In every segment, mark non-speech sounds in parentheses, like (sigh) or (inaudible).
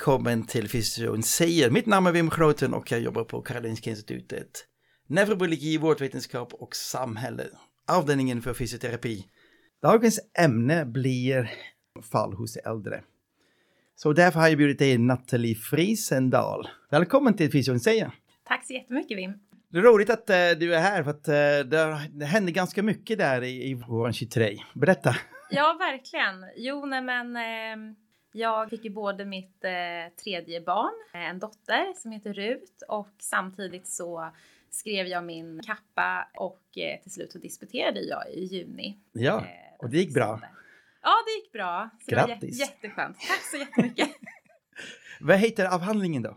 välkommen till Fysioterapi säger. Mitt namn är Wim Groten och jag jobbar på Karolinska Institutet. Neurobiologi, vårdvetenskap och samhälle. Avdelningen för fysioterapi. Dagens ämne blir fall hos äldre. Så därför har jag bjudit in Nathalie Friesendal. Välkommen till Fysioterapi säger. Tack så jättemycket Wim. Det är roligt att uh, du är här för att uh, det, det hände ganska mycket där i, i våren 23. Berätta. Ja, verkligen. Jo, nej men eh, jag fick ju både mitt eh, tredje barn, en dotter som heter Rut och samtidigt så skrev jag min kappa och eh, till slut så disputerade jag i juni. Ja, eh, och det gick bra. Ja, det gick bra. Så Grattis! Det var jätteskönt. Tack så jättemycket. (laughs) (laughs) Vad heter avhandlingen då?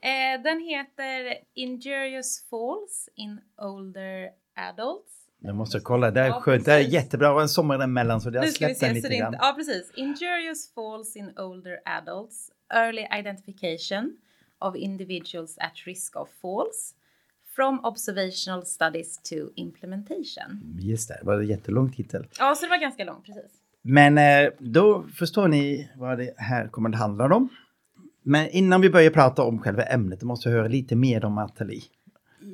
Eh, den heter Injurious Falls in Older Adults jag måste kolla, det är ja, skönt. Det är jättebra. Och en sommar emellan så det har släppt den lite grann. Ja, precis. Injurious falls in older adults. Early identification of individuals at risk of falls. From observational studies to implementation. Just det, det var en jättelång titel. Ja, så det var ganska lång, precis. Men eh, då förstår ni vad det här kommer att handla om. Men innan vi börjar prata om själva ämnet, då måste jag höra lite mer om Atali.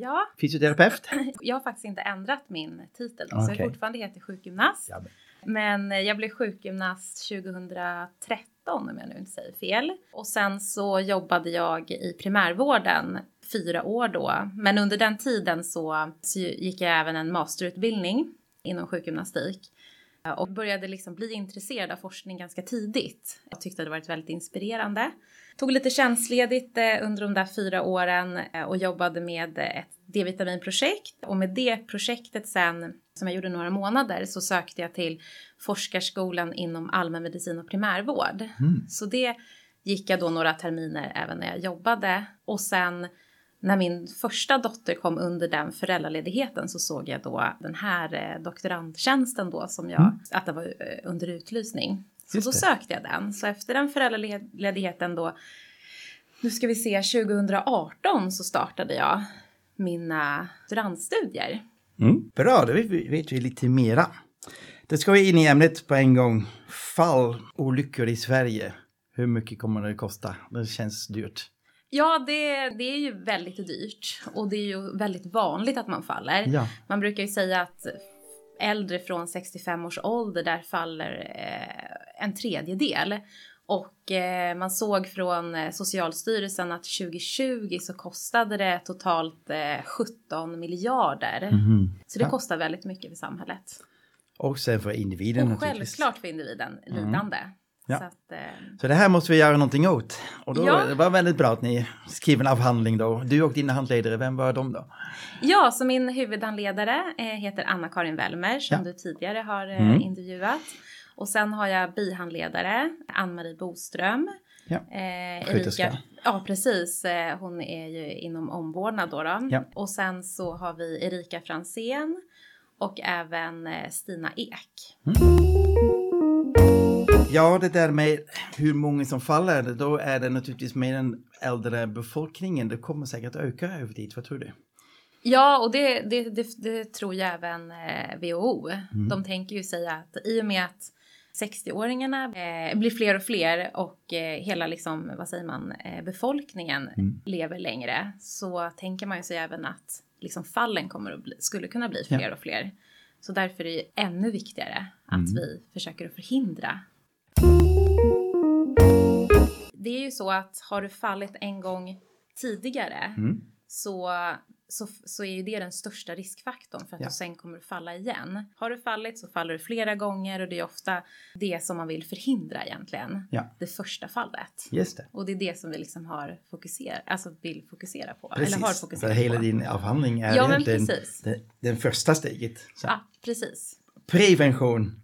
Ja. Fysioterapeut? (clears throat) Jag har faktiskt inte ändrat min titel. Okay. Så jag fortfarande heter sjukgymnast. Ja, men. jag blev sjukgymnast 2013 om jag nu inte säger fel. Och sen så jobbade jag i primärvården fyra år då. Men under den tiden så, så gick jag även en masterutbildning inom sjukgymnastik och började liksom bli intresserad av forskning ganska tidigt. Jag tyckte det varit väldigt inspirerande. Tog lite tjänstledigt eh, under de där fyra åren eh, och jobbade med ett D-vitaminprojekt. Och med det projektet sen, som jag gjorde några månader, så sökte jag till forskarskolan inom allmänmedicin och primärvård. Mm. Så det gick jag då några terminer även när jag jobbade. Och sen när min första dotter kom under den föräldraledigheten så såg jag då den här eh, doktorandtjänsten då som jag, mm. att det var under utlysning. Så då sökte jag den. Så efter den föräldraledigheten då, nu ska vi se, 2018 så startade jag mina doktorandstudier. Mm, bra, då vet vi lite mera. Då ska vi in i ämnet på en gång. Fall, olyckor i Sverige. Hur mycket kommer det att kosta? Det känns dyrt. Ja, det, det är ju väldigt dyrt och det är ju väldigt vanligt att man faller. Ja. Man brukar ju säga att äldre från 65 års ålder, där faller eh, en tredjedel. Och eh, man såg från eh, Socialstyrelsen att 2020 så kostade det totalt eh, 17 miljarder. Mm. Så det kostar väldigt mycket för samhället. Och sen för individen Och självklart för individen, mm. lidande. Ja. Så, att, eh... så det här måste vi göra någonting åt. Och då ja. det var väldigt bra att ni skrev en avhandling då. Du och dina handledare, vem var de då? Ja, så min huvudhandledare eh, heter Anna-Karin Wellmer som ja. du tidigare har eh, mm. intervjuat. Och sen har jag bihandledare, Ann-Marie Boström. Ja, eh, Erika, ja precis. Eh, hon är ju inom omvårdnad då. då. Ja. Och sen så har vi Erika Fransén och även eh, Stina Ek. Mm. Ja, det där med hur många som faller, då är det naturligtvis med den äldre befolkningen. Det kommer säkert att öka över tid, vad tror du? Ja, och det, det, det, det tror jag även eh, WHO. Mm. De tänker ju säga att i och med att 60-åringarna eh, blir fler och fler och eh, hela liksom, vad säger man, eh, befolkningen mm. lever längre så tänker man ju sig även att liksom, fallen kommer att bli, skulle kunna bli fler ja. och fler. Så därför är det ännu viktigare att mm. vi försöker att förhindra det är ju så att har du fallit en gång tidigare mm. så, så, så är ju det den största riskfaktorn för att ja. du sen kommer att falla igen. Har du fallit så faller du flera gånger och det är ofta det som man vill förhindra egentligen. Ja. Det första fallet. Just det. Och det är det som vi liksom har fokuserat, alltså vill fokusera på. Precis. Eller har fokuserat så hela på. din avhandling är ja, egentligen den, den, första steget. Så. Ja, precis. Prevention.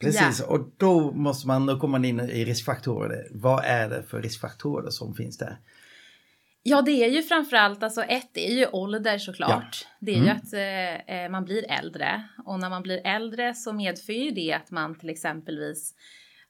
Precis, ja. och då måste man, då kommer man in i riskfaktorer. Vad är det för riskfaktorer som finns där? Ja, det är ju framförallt, alltså ett är ju ålder såklart. Ja. Det är mm. ju att eh, eh, man blir äldre och när man blir äldre så medför ju det att man till exempelvis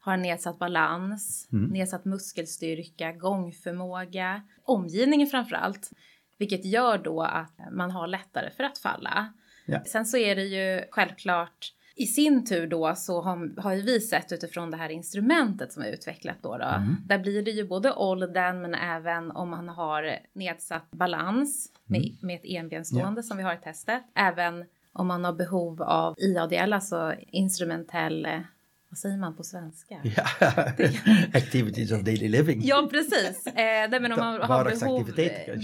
har nedsatt balans, mm. nedsatt muskelstyrka, gångförmåga, omgivningen framförallt. Vilket gör då att man har lättare för att falla. Ja. Sen så är det ju självklart i sin tur då så har, har vi sett utifrån det här instrumentet som är utvecklat då, då mm. där blir det ju både åldern men även om man har nedsatt balans med, mm. med ett enbensstående yeah. som vi har i testet. Även om man har behov av IADL, alltså instrumentell vad säger man på svenska? (laughs) Ja, activities of daily living. Ja, precis. Eh, men om man har behov,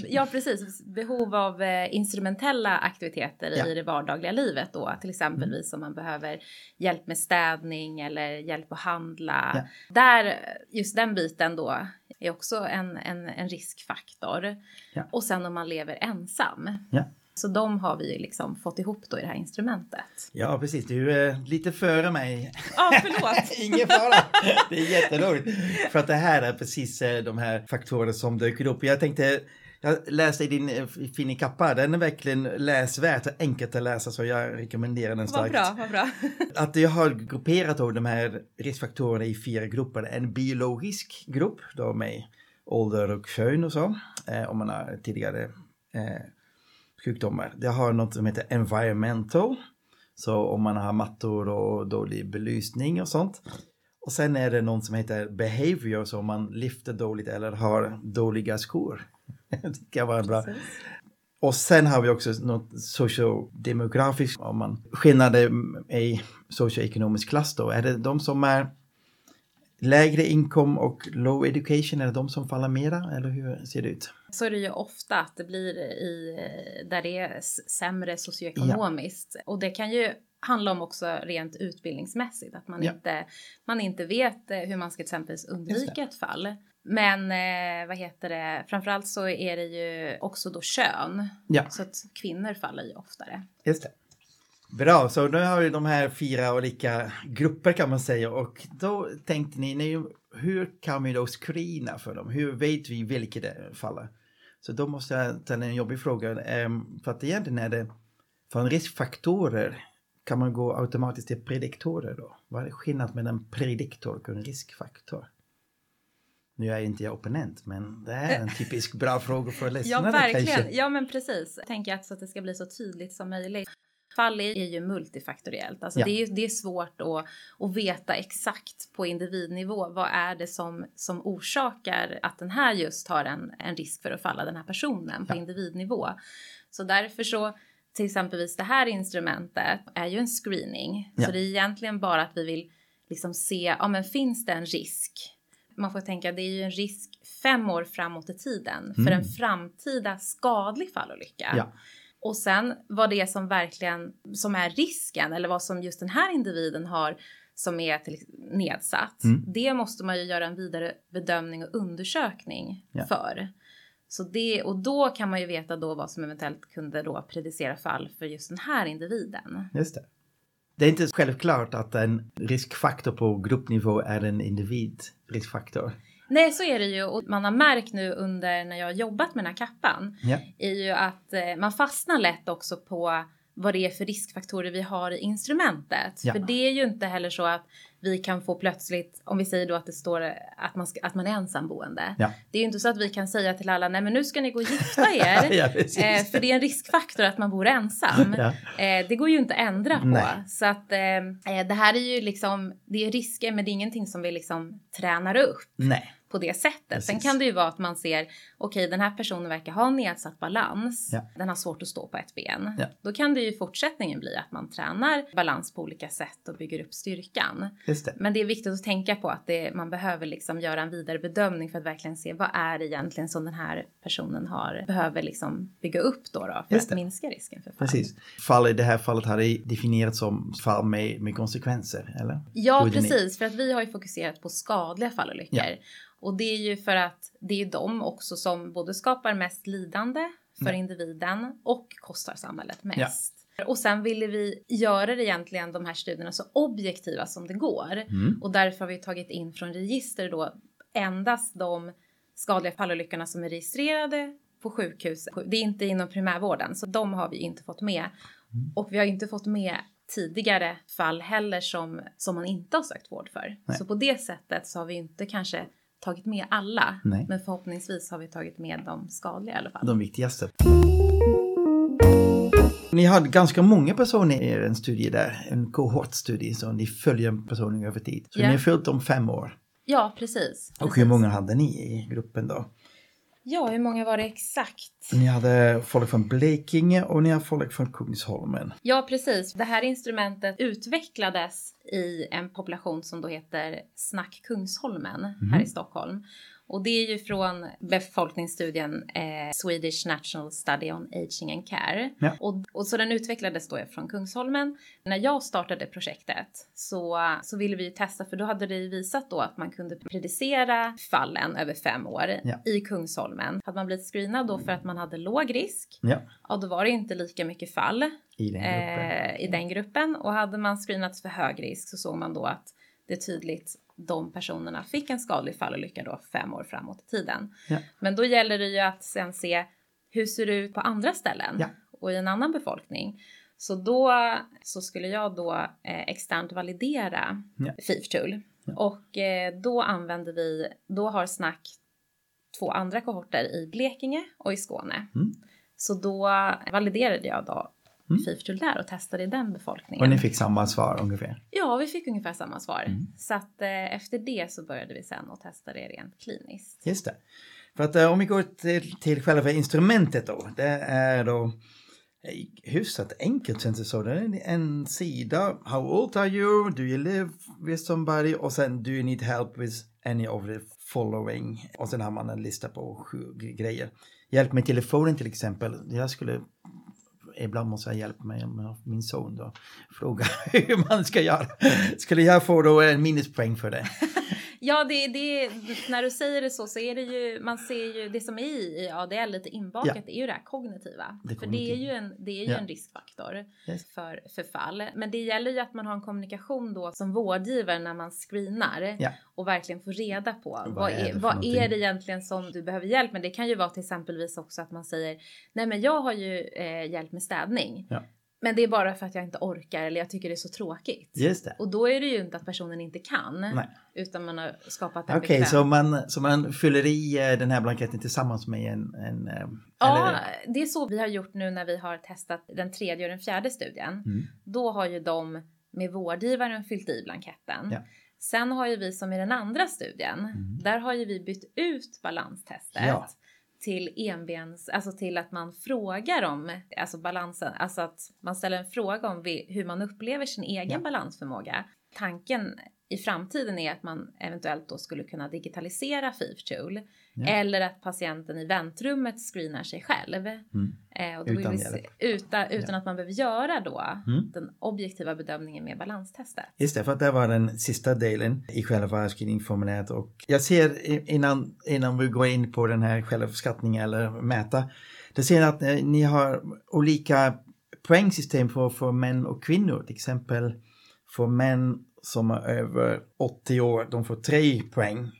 ja, precis. behov av eh, instrumentella aktiviteter ja. i det vardagliga livet då, till exempelvis mm. om man behöver hjälp med städning eller hjälp att handla. Ja. Där, just den biten då är också en, en, en riskfaktor. Ja. Och sen om man lever ensam. Ja. Så de har vi liksom fått ihop då i det här instrumentet. Ja, precis. Du är lite före mig. Ja, ah, förlåt. (laughs) Ingen fara. Det är jätteroligt. För att det här är precis eh, de här faktorerna som dyker upp. Jag tänkte jag läste i din eh, Finikappa, den är verkligen läsvärd och enkelt att läsa så jag rekommenderar den starkt. Vad bra, vad (laughs) bra. Att jag har grupperat då de här riskfaktorerna i fyra grupper. En biologisk grupp, då med ålder och kön och så, eh, om man har tidigare eh, sjukdomar. Det har något som heter environmental. Så om man har mattor och dålig belysning och sånt. Och sen är det något som heter behavior, så om man lyfter dåligt eller har dåliga skor. (laughs) det kan vara bra. Och sen har vi också något sociodemografiskt, om man skillnader i socioekonomisk klass då. Är det de som är lägre inkom och low education, är det de som faller mera eller hur ser det ut? Så är det ju ofta att det blir i, där det är sämre socioekonomiskt. Ja. Och det kan ju handla om också rent utbildningsmässigt, att man, ja. inte, man inte vet eh, hur man ska till exempel undvika ett fall. Men eh, vad heter det, framförallt så är det ju också då kön. Ja. Så att kvinnor faller ju oftare. Just det. Bra, så nu har vi de här fyra olika grupper kan man säga och då tänkte ni, ni hur kan vi då screena för dem? Hur vet vi vilka det faller? Så då måste jag ställa en jobbig fråga, ehm, för att egentligen är det från riskfaktorer kan man gå automatiskt till prediktorer då? Vad är skillnaden mellan en prediktor och en riskfaktor? Nu är inte jag opponent, men det är en typisk bra fråga för lyssnarna. Ja, verkligen. Kanske. Ja, men precis. Jag tänker att, så att det ska bli så tydligt som möjligt. Fall är ju multifaktoriellt. Alltså ja. det, är, det är svårt att, att veta exakt på individnivå vad är det som, som orsakar att den här just har en, en risk för att falla, den här personen på ja. individnivå. Så därför så till exempelvis det här instrumentet är ju en screening. Ja. Så det är egentligen bara att vi vill liksom se, ja men finns det en risk? Man får tänka, det är ju en risk fem år framåt i tiden mm. för en framtida skadlig fallolycka. Ja. Och sen vad det är som verkligen som är risken eller vad som just den här individen har som är till, nedsatt. Mm. Det måste man ju göra en vidare bedömning och undersökning ja. för. Så det, och då kan man ju veta då vad som eventuellt kunde då predicera fall för just den här individen. Just det. Det är inte självklart att en riskfaktor på gruppnivå är en individriskfaktor. Nej, så är det ju. Och man har märkt nu under när jag har jobbat med den här kappan ja. är ju att eh, man fastnar lätt också på vad det är för riskfaktorer vi har i instrumentet. Ja. För det är ju inte heller så att vi kan få plötsligt, om vi säger då att det står att man, ska, att man är ensamboende. Ja. Det är ju inte så att vi kan säga till alla, nej men nu ska ni gå och gifta er. (laughs) ja, eh, för det är en riskfaktor att man bor ensam. Ja. Eh, det går ju inte att ändra på. Nej. Så att eh, eh det här är ju liksom, det är risker men det är ingenting som vi liksom tränar upp. Nej på det sättet. Precis. Sen kan det ju vara att man ser, okej okay, den här personen verkar ha nedsatt balans, ja. den har svårt att stå på ett ben. Ja. Då kan det ju i fortsättningen bli att man tränar balans på olika sätt och bygger upp styrkan. Det. Men det är viktigt att tänka på att det, man behöver liksom göra en vidare bedömning för att verkligen se vad är det egentligen som den här personen har, behöver liksom bygga upp då, då för att minska risken för fall. Precis. Fall i det här fallet har det definierats som fall med, med konsekvenser, eller? Ja, precis, för att vi har ju fokuserat på skadliga fallolyckor. Ja. Och det är ju för att det är de också som både skapar mest lidande för Nej. individen och kostar samhället mest. Ja. Och sen ville vi göra det egentligen de här studierna så objektiva som det går. Mm. Och därför har vi tagit in från register då endast de skadliga fallolyckorna som är registrerade på sjukhus. Det är inte inom primärvården, så de har vi inte fått med. Mm. Och vi har inte fått med tidigare fall heller som, som man inte har sökt vård för. Nej. Så på det sättet så har vi inte kanske tagit med alla. Nej. Men förhoppningsvis har vi tagit med de skadliga i alla fall. De viktigaste. Ni hade ganska många personer i er studie där, en kohortstudie, så ni följer personer över tid. Så yeah. ni har följt dem fem år. Ja, precis. Och precis. hur många hade ni i gruppen då? Ja, hur många var det exakt? Ni hade folk från Blekinge och ni har folk från Kungsholmen. Ja, precis. Det här instrumentet utvecklades i en population som då heter Snack Kungsholmen mm. här i Stockholm. Och det är ju från befolkningsstudien eh, Swedish National Study on Aging and Care. Ja. Och, och, så den utvecklades då från Kungsholmen. När jag startade projektet så, så ville vi ju testa, för då hade det visat då att man kunde predicera fallen över fem år ja. i Kungsholmen. Hade man blivit screenad då för att man hade låg risk, ja, ja då var det inte lika mycket fall i den, eh, i den gruppen. Och hade man screenats för hög risk så såg man då att det tydligt de personerna fick en skadlig fallolycka då fem år framåt i tiden. Ja. Men då gäller det ju att sen se hur ser det ut på andra ställen ja. och i en annan befolkning. Så då så skulle jag då eh, externt validera ja. FIF-tool ja. och eh, då använder vi, då har Snack två andra kohorter i Blekinge och i Skåne. Mm. Så då validerade jag då mm. Där och testade i den befolkningen. Och ni fick samma svar ungefär? Ja, vi fick ungefär samma svar. Mm. Så att eh, efter det så började vi sen och testa det rent kliniskt. Just det. För att eh, om vi går till, till själva instrumentet då, det är då eh, hyfsat enkelt känns det så. Det är en sida, how old are you, do you live with somebody och sen do you need help with any of the following. Och sen har man en lista på sju grejer. Hjälp med telefonen till exempel. Jag skulle ibland måste jag hjälpa mig med min son då. Fråga (laughs) hur man ska göra. Skulle jag få då en minuspoäng för det? Ja, det, det, när du säger det så så är det ju, man ser ju det som är i ADL lite inbakat, ja. är ju det här kognitiva. Det för det är ju en, det är ju ja. en riskfaktor yes. för, för fall. Men det gäller ju att man har en kommunikation då som vårdgivare när man screenar ja. och verkligen får reda på vad, vad är, vad är det egentligen som du behöver hjälp med. Det kan ju vara till exempelvis också att man säger nej men jag har ju eh, hjälp med städning. Men det är bara för att jag inte orkar eller jag tycker det är så tråkigt. Just det. Och då är det ju inte att personen inte kan. Nej. Utan man har skapat en Okej, okay, så man, så man fyller i eh, den här blanketten tillsammans med en... en eh, ja, eller? det är så vi har gjort nu när vi har testat den tredje och den fjärde studien. Mm. Då har ju de med vårdgivaren fyllt i blanketten. Ja. Sen har ju vi som i den andra studien, mm. där har ju vi bytt ut balanstestet. Ja till enbens, alltså till att man frågar om alltså balansen, alltså att man ställer en fråga om hur man upplever sin egen ja. balansförmåga. Tanken i framtiden är att man eventuellt då skulle kunna digitalisera FIF-tool ja. eller att patienten i väntrummet screenar sig själv. Mm. Eh, utan, se, utan, utan ja. att man behöver göra då mm. den objektiva bedömningen med balanstestet. Just det, för att det var den sista delen i själva screeningformuläret och jag ser innan, innan vi går in på den här självuppskattningen eller mäta, det ser att eh, ni har olika poängsystem för, för män och kvinnor, till exempel för män som är över 80 år, de får 3 poäng.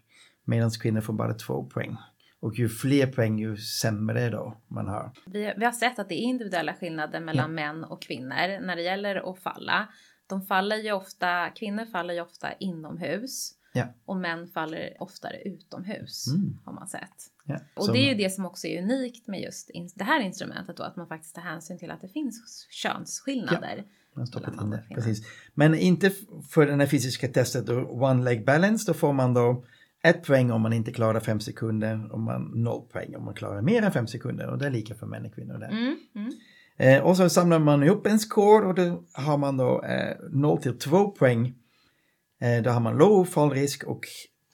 Medan kvinnor får bara 2 poäng. Och ju fler poäng ju sämre då man har. Vi, vi har sett att det är individuella skillnader mellan ja. män och kvinnor när det gäller att falla. De faller ju ofta, kvinnor faller ju ofta inomhus. Ja. Och män faller oftare utomhus mm. har man sett. Ja. Och det är ju det som också är unikt med just det här instrumentet då, att man faktiskt tar hänsyn till att det finns könsskillnader. Ja. Man stoppat in det. Precis. Men inte för det här fysiska testet, då, one leg balance, då får man då ett poäng om man inte klarar fem sekunder och man noll poäng om man klarar mer än fem sekunder och det är lika för män och kvinnor där. Mm, mm. Eh, och så samlar man ihop en score och då har man då eh, 0 till 2 poäng. Eh, då har man low fallrisk och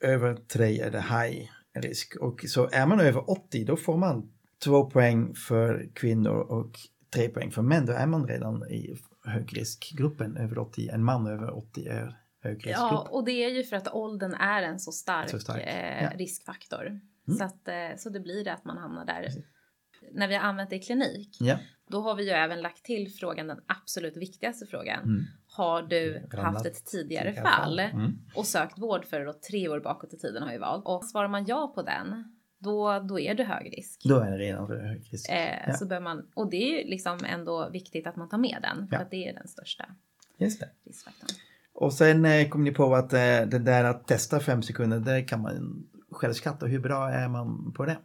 över 3 är det high risk. Och så är man över 80 då får man 2 poäng för kvinnor och 3 poäng för män. Då är man redan i högriskgruppen över 80, en man över 80 är högriskgrupp. Ja, och det är ju för att åldern är en så stark, så stark. Eh, ja. riskfaktor. Mm. Så, att, eh, så det blir det att man hamnar där. Precis. När vi har använt det i klinik, ja. då har vi ju även lagt till frågan, den absolut viktigaste frågan. Mm. Har du Ramlat haft ett tidigare fall mm. och sökt vård för då tre år bakåt i tiden har vi valt. Och svarar man ja på den, då, då är det hög risk. Då är det redan hög risk. Eh, ja. så bör man, och det är ju liksom ändå viktigt att man tar med den, för ja. att det är den största Just det. riskfaktorn. Och sen eh, kom ni på att eh, det där att testa fem sekunder, det kan man själv skatta. Hur bra är man på det?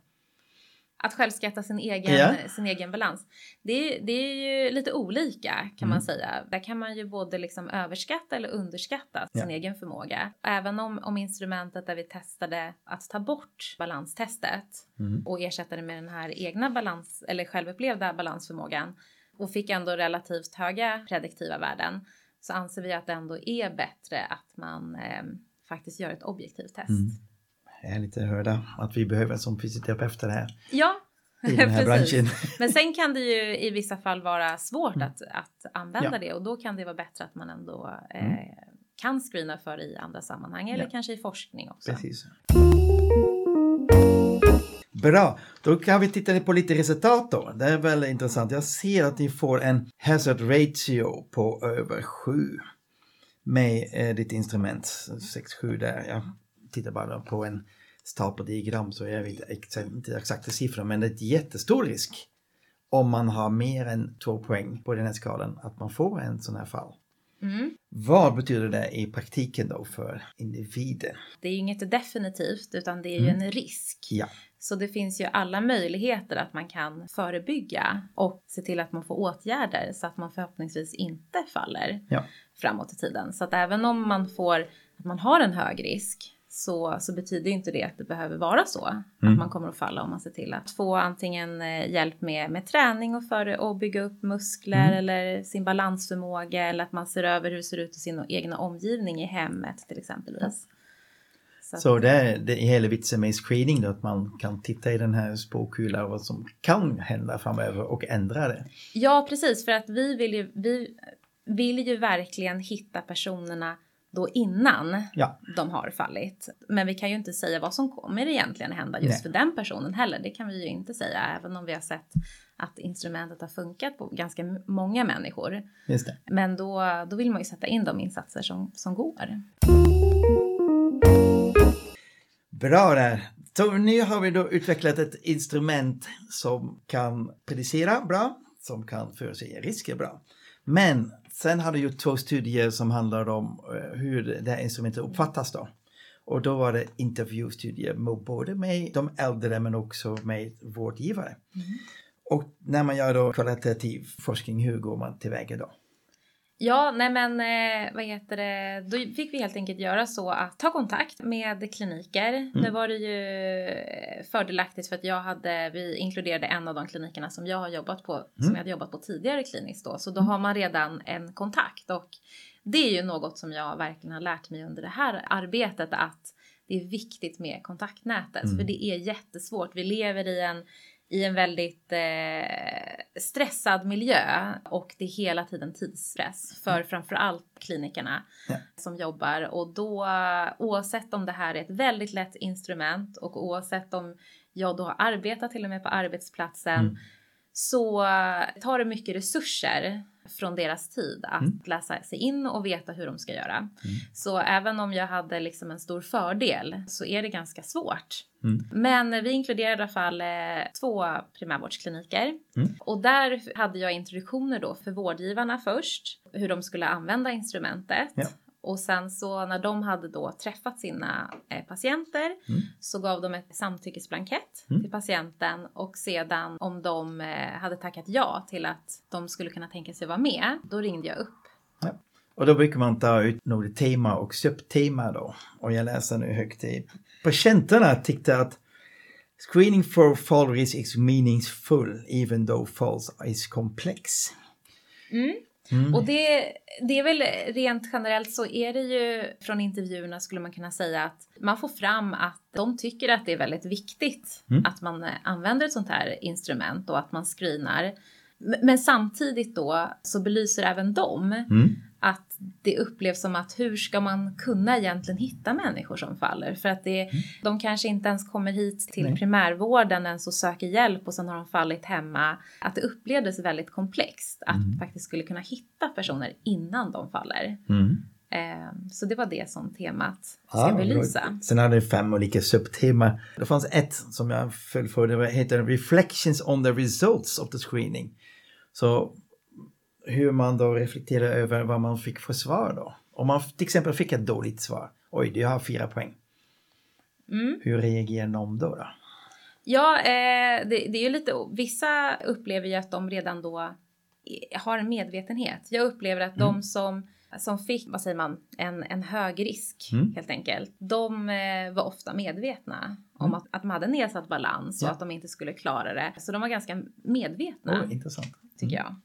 Att självskatta sin egen, yeah. sin egen balans. Det, det är ju lite olika kan mm. man säga. Där kan man ju både liksom överskatta eller underskatta yeah. sin egen förmåga. Även om, om instrumentet där vi testade att ta bort balanstestet mm. och ersätta det med den här egna balans eller självupplevda balansförmågan och fick ändå relativt höga prediktiva värden så anser vi att det ändå är bättre att man eh, faktiskt gör ett objektivt test. Mm är lite hörda att vi behöver som fysioterapeuter här. Ja, i den här branschen. Men sen kan det ju i vissa fall vara svårt mm. att, att använda ja. det och då kan det vara bättre att man ändå eh, mm. kan screena för i andra sammanhang eller ja. kanske i forskning också. Precis. Bra, då kan vi titta på lite resultat då. Det är väldigt intressant. Jag ser att ni får en hazard ratio på över 7 med eh, ditt instrument. 6-7 där. Jag tittar bara på en stapeldiagram så är det inte, inte exakta siffror men det är ett jättestor risk om man har mer än två poäng på den här skalan att man får en sån här fall. Mm. Vad betyder det i praktiken då för individen? Det är ju inget definitivt utan det är ju mm. en risk. Ja. Så det finns ju alla möjligheter att man kan förebygga och se till att man får åtgärder så att man förhoppningsvis inte faller ja. framåt i tiden. Så att även om man får att man har en hög risk så, så betyder inte det att det behöver vara så. Mm. Att man kommer att falla om man ser till att få antingen eh, hjälp med, med träning och för att bygga upp muskler mm. eller sin balansförmåga eller att man ser över hur det ser ut i sin egna omgivning i hemmet till exempelvis. Så, så det är det hela vitsen med screening då, att man kan titta i den här spåkulan och vad som kan hända framöver och ändra det. Ja, precis, för att vi vill ju, vi vill ju verkligen hitta personerna då innan ja. de har fallit. Men vi kan ju inte säga vad som kommer egentligen hända just Nej. för den personen heller. Det kan vi ju inte säga även om vi har sett att instrumentet har funkat på ganska många människor. Men då, då vill man ju sätta in de insatser som, som går. Bra där. Så nu har vi då utvecklat ett instrument som kan predicera bra, som kan förutsäga risker bra. Men sen har du gjort två studier som handlar om eh, hur det här instrumentet uppfattas då. Och då var det intervjustudier både med de äldre men också med vårdgivare. Mm. Och när man gör då kvalitativ forskning, hur går man tillväga då? Ja, nej men eh, vad heter det, då fick vi helt enkelt göra så att ta kontakt med kliniker. Mm. Nu var det ju eh, fördelaktigt för att jag hade, vi inkluderade en av de klinikerna som jag har jobbat på, mm. som jag hade jobbat på tidigare kliniskt då, så då mm. har man redan en kontakt och det är ju något som jag verkligen har lärt mig under det här arbetet att det är viktigt med kontaktnätet, för mm. det är jättesvårt. Vi lever i en i en väldigt eh, stressad miljö och det är hela tiden tidsstress för mm. framförallt klinikerna ja. som jobbar och då oavsett om det här är ett väldigt lätt instrument och oavsett om jag då har arbetat till och med på arbetsplatsen mm. Så tar det mycket resurser från deras tid att mm. läsa sig in och veta hur de ska göra. Mm. Så även om jag hade liksom en stor fördel så är det ganska svårt. Mm. Men vi inkluderade i alla fall eh, två primärvårdskliniker mm. och där hade jag introduktioner då för vårdgivarna först, hur de skulle använda instrumentet. Ja. Och sen så när de hade då träffat sina eh, patienter mm. så gav de ett samtyckesblankett mm. till patienten och sedan om de eh, hade tackat ja till att de skulle kunna tänka sig vara med, då ringde jag upp. Ja. Och då brukar man ta ut något tema och subtema då. Och jag läser nu högt i. Patienterna tyckte att Screening for fall risk is meaningful even though falls is complex. Mm. Mm. Och det, det är väl rent generellt så är det ju från intervjuerna skulle man kunna säga att man får fram att de tycker att det är väldigt viktigt mm. att man använder ett sånt här instrument och att man screenar. Men samtidigt då så belyser även de mm att det upplevs som att hur ska man kunna egentligen hitta människor som faller? För att det, mm. de kanske inte ens kommer hit till Nej. primärvården ens och söker hjälp och sen har de fallit hemma. Att det upplevdes väldigt komplext att mm. faktiskt skulle kunna hitta personer innan de faller. Mm. Eh, så det var det som temat ska ah, belysa. Sen hade det fem olika subtema. Det fanns ett som jag föll för, det heter Reflections on the results of the screening. Så hur man då reflekterar över vad man fick för svar då. Om man till exempel fick ett dåligt svar, oj, du har fyra poäng. Mm. Hur reagerar någon då? då? Ja, eh, det, det, är ju lite, vissa upplever ju att de redan då har en medvetenhet. Jag upplever att mm. de som som fick, vad säger man, en, en hög risk mm. helt enkelt. De eh, var ofta medvetna om mm. att, att de hade nedsatt balans och att de inte skulle klara det. Så de var ganska medvetna. Oh, intressant. Tycker jag.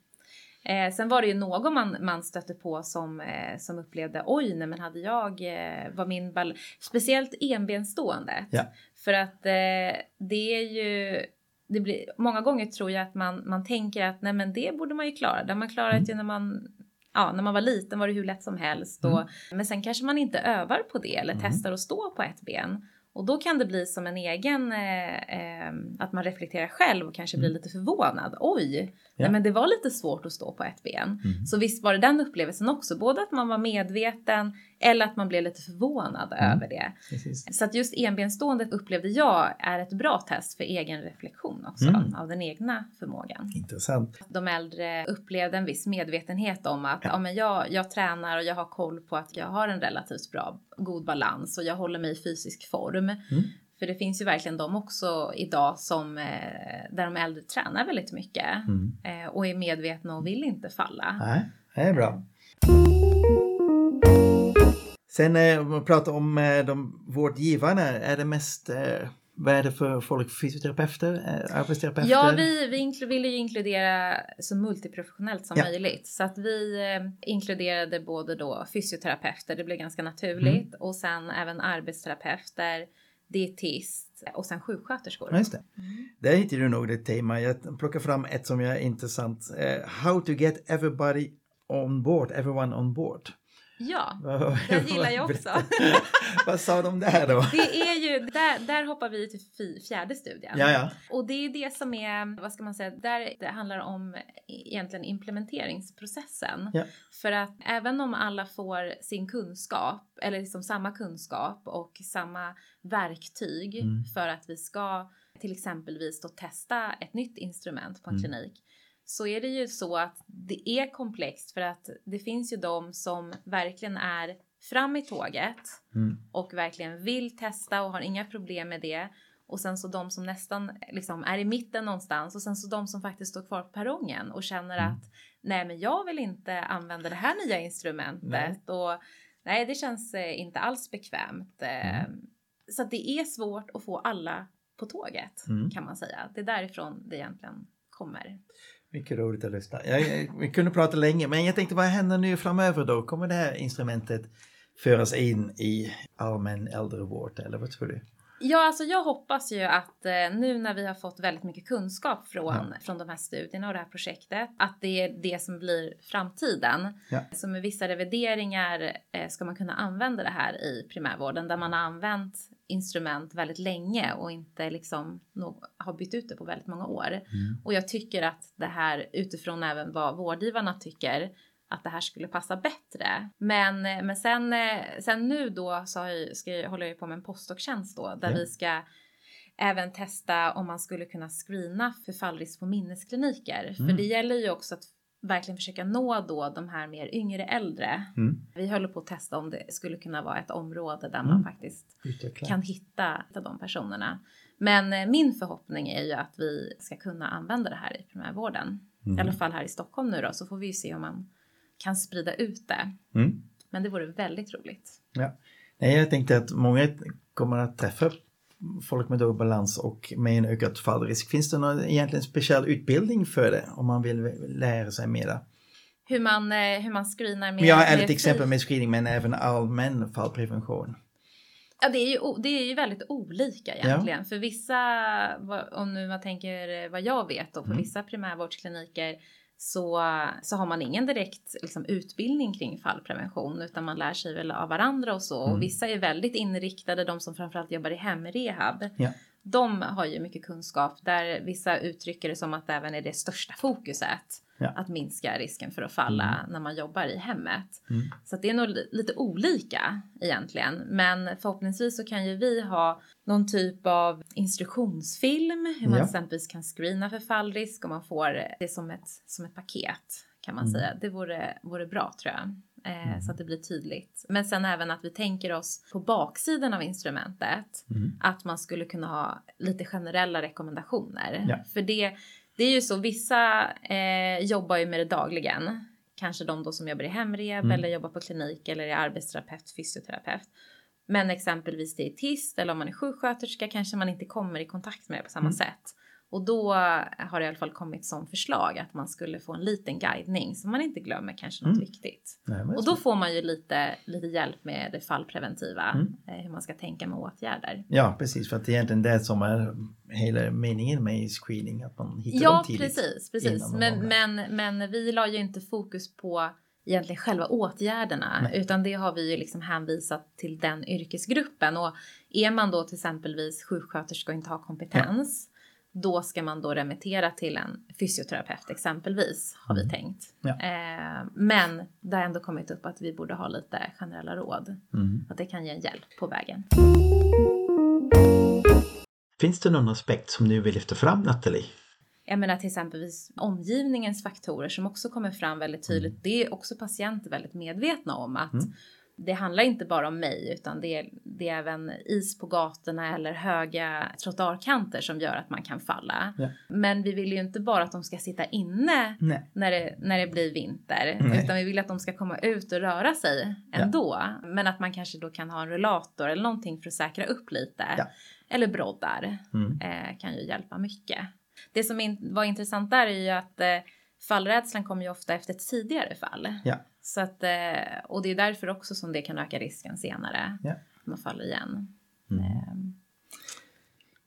Eh, sen var det ju någon man, man stötte på som, eh, som upplevde oj, nej men hade jag, eh, var min balans, speciellt enbenståendet. Ja. För att eh, det är ju, det blir, många gånger tror jag att man, man tänker att nej men det borde man ju klara. Det har man klarat mm. ju när man ja, när man var liten var det hur lätt som helst. Och, mm. Men sen kanske man inte övar på det eller mm. testar att stå på ett ben. Och då kan det bli som en egen, eh, eh, att man reflekterar själv och kanske blir mm. lite förvånad. Oj, ja. nej, men det var lite svårt att stå på ett ben. Mm. Så visst var det den upplevelsen också, både att man var medveten eller att man blev lite förvånad mm. över det. Precis. Så att just enbenståendet upplevde jag är ett bra test för egen reflektion också mm. av den egna förmågan. Intressant. De äldre upplevde en viss medvetenhet om att ja. ja men jag, jag tränar och jag har koll på att jag har en relativt bra, god balans och jag håller mig i fysisk form. Mm. För det finns ju verkligen de också idag som eh, där de äldre tränar väldigt mycket mm. eh, och är medvetna och vill inte falla. Nej, det är bra. Sen eh, om man pratar om eh, de vårdgivarna, är det mest eh, vad är det för folk? Fysioterapeuter? Arbetsterapeuter? Ja, vi, vi ville ju inkludera så multiprofessionellt som ja. möjligt. Så att vi eh, inkluderade både då fysioterapeuter, det blev ganska naturligt, mm. och sen även arbetsterapeuter, dietist och sen sjuksköterskor. Ja, just det. Mm. Där hittar du nog det tema. Jag plockar fram ett som är intressant. Uh, how to get everybody on board, everyone on board. Ja, (laughs) det gillar jag också. (laughs) Vad sa de där då? Det är ju, där, där hoppar vi till fjärde studien. Ja, ja. Och det är det som är, vad ska man säga, där det handlar om egentligen implementeringsprocessen. Ja. För att även om alla får sin kunskap, eller liksom samma kunskap och samma verktyg mm. för att vi ska till exempelvis då testa ett nytt instrument på en mm. klinik så är det ju så att det är komplext för att det finns ju de som verkligen är fram i tåget mm. och verkligen vill testa och har inga problem med det. Och sen så de som nästan liksom är i mitten någonstans och sen så de som faktiskt står kvar på perrongen och känner mm. att nej men jag vill inte använda det här nya instrumentet nej. och nej det känns eh, inte alls bekvämt. Mm. Ehm, så att det är svårt att få alla på tåget mm. kan man säga. Det är därifrån det egentligen kommer. Mycket roligt att lyssna. Jag, vi kunde prata länge, men jag tänkte vad händer nu framöver då? Kommer det här instrumentet föras in i allmän äldrevård eller vad tror du? Ja, alltså jag hoppas ju att eh, nu när vi har fått väldigt mycket kunskap från, ja. från de här studierna och det här projektet, att det är det som blir framtiden. Ja. Så med vissa revideringar eh, ska man kunna använda det här i primärvården där man har använt instrument väldigt länge och inte liksom no har bytt ut det på väldigt många år. Mm. Och jag tycker att det här utifrån även vad vårdgivarna tycker att det här skulle passa bättre. Men, men sen, sen nu då så jag, ska jag, håller jag på med en postdoktjänst då där mm. vi ska även testa om man skulle kunna screena för fallrisk på minneskliniker. Mm. För det gäller ju också att verkligen försöka nå då de här mer yngre äldre. Mm. Vi håller på att testa om det skulle kunna vara ett område där mm. man faktiskt kan hitta, hitta de personerna. Men eh, min förhoppning är ju att vi ska kunna använda det här i primärvården. Mm. I alla fall här i Stockholm nu då så får vi ju se om man kan sprida ut det. Mm. Men det vore väldigt roligt. Ja. Nej, jag tänkte att många kommer att träffa folk med dålig balans och med en ökad fallrisk. Finns det någon egentligen speciell utbildning för det om man vill lära sig mera? Hur man, eh, hur man screenar med Ja, eller till exempel med screening men även allmän fallprevention. Ja, det är ju, det är ju väldigt olika egentligen. Ja. För vissa, om nu man tänker vad jag vet då, på mm. vissa primärvårdskliniker så, så har man ingen direkt liksom, utbildning kring fallprevention utan man lär sig väl av varandra och så. Mm. Och vissa är väldigt inriktade, de som framförallt jobbar i hemrehab. Ja. De har ju mycket kunskap där vissa uttrycker det som att det även är det största fokuset. Ja. Att minska risken för att falla mm. när man jobbar i hemmet. Mm. Så det är nog lite olika egentligen. Men förhoppningsvis så kan ju vi ha någon typ av instruktionsfilm. Hur man ja. exempelvis kan screena för fallrisk och man får det som ett, som ett paket kan man mm. säga. Det vore, vore bra tror jag. eh, mm. så att det blir tydligt. Men sen även att vi tänker oss på baksidan av instrumentet mm. att man skulle kunna ha lite generella rekommendationer. Ja. För det, det är ju så, vissa eh, jobbar ju med det dagligen. Kanske de då som jobbar i hemreb mm. eller jobbar på klinik eller är arbetsterapeut, fysioterapeut. Men exempelvis dietist eller om man är sjuksköterska kanske man inte kommer i kontakt med det på samma mm. sätt. Och då har det i alla fall kommit som förslag att man skulle få en liten guidning så man inte glömmer kanske något mm. viktigt. Nej, och då får man ju lite, lite hjälp med det fallpreventiva, mm. Eh, hur man ska tänka med åtgärder. Ja, precis, för att det är egentligen det som är hela meningen med screening, att man hittar ja, dem tidigt. Ja, precis, precis. Men, men, men vi la ju inte fokus på egentligen själva åtgärderna Nej. utan det har vi ju liksom hänvisat till den yrkesgruppen och är man då till exempelvis sjuksköterska och inte har kompetens ja då ska man då remittera till en fysioterapeut exempelvis, har vi mm. tänkt. Ja. Eh, men det har ändå kommit upp att vi borde ha lite generella råd. Mm. Att det kan ge en hjälp på vägen. Finns det någon aspekt som du vill lyfta fram Nathalie? Jag menar till exempelvis omgivningens faktorer som också kommer fram väldigt tydligt. Mm. Det är också patienter väldigt medvetna om att mm det handlar inte bara om mig utan det är, det är även is på gatorna eller höga trottoarkanter som gör att man kan falla. Ja. Men vi vill ju inte bara att de ska sitta inne när det, när det blir vinter Nej. utan vi vill att de ska komma ut och röra sig ändå. Ja. Men att man kanske då kan ha en rullator eller någonting för att säkra upp lite. Ja. Eller broddar mm. eh, kan ju hjälpa mycket. Det som in, var intressant där är ju att eh, fallrädslan kommer ju ofta efter ett tidigare fall. Ja. Så att, eh, och det är därför också som det kan öka risken senare. Ja. Man faller igen. Mm. Um.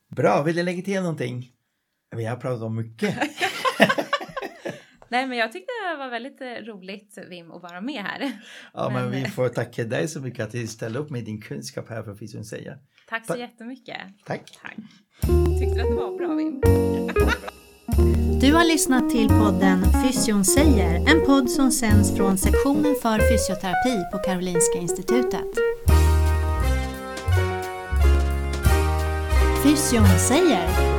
Bra, vill du lägga till någonting? Vi har pratat om mycket. (laughs) Nej, men jag tyckte det var väldigt eh, roligt, Vim, att vara med här. Ja, men, men vi får tacka dig så mycket att du ställde upp med din kunskap här för Fysion säger. Tack så Ta jättemycket. Tack. Tack. Tyckte du att det var bra, Vim? (laughs) Du har lyssnat till podden Fysion säger, en podd som sänds från sektionen för fysioterapi på Karolinska Institutet. Fysion säger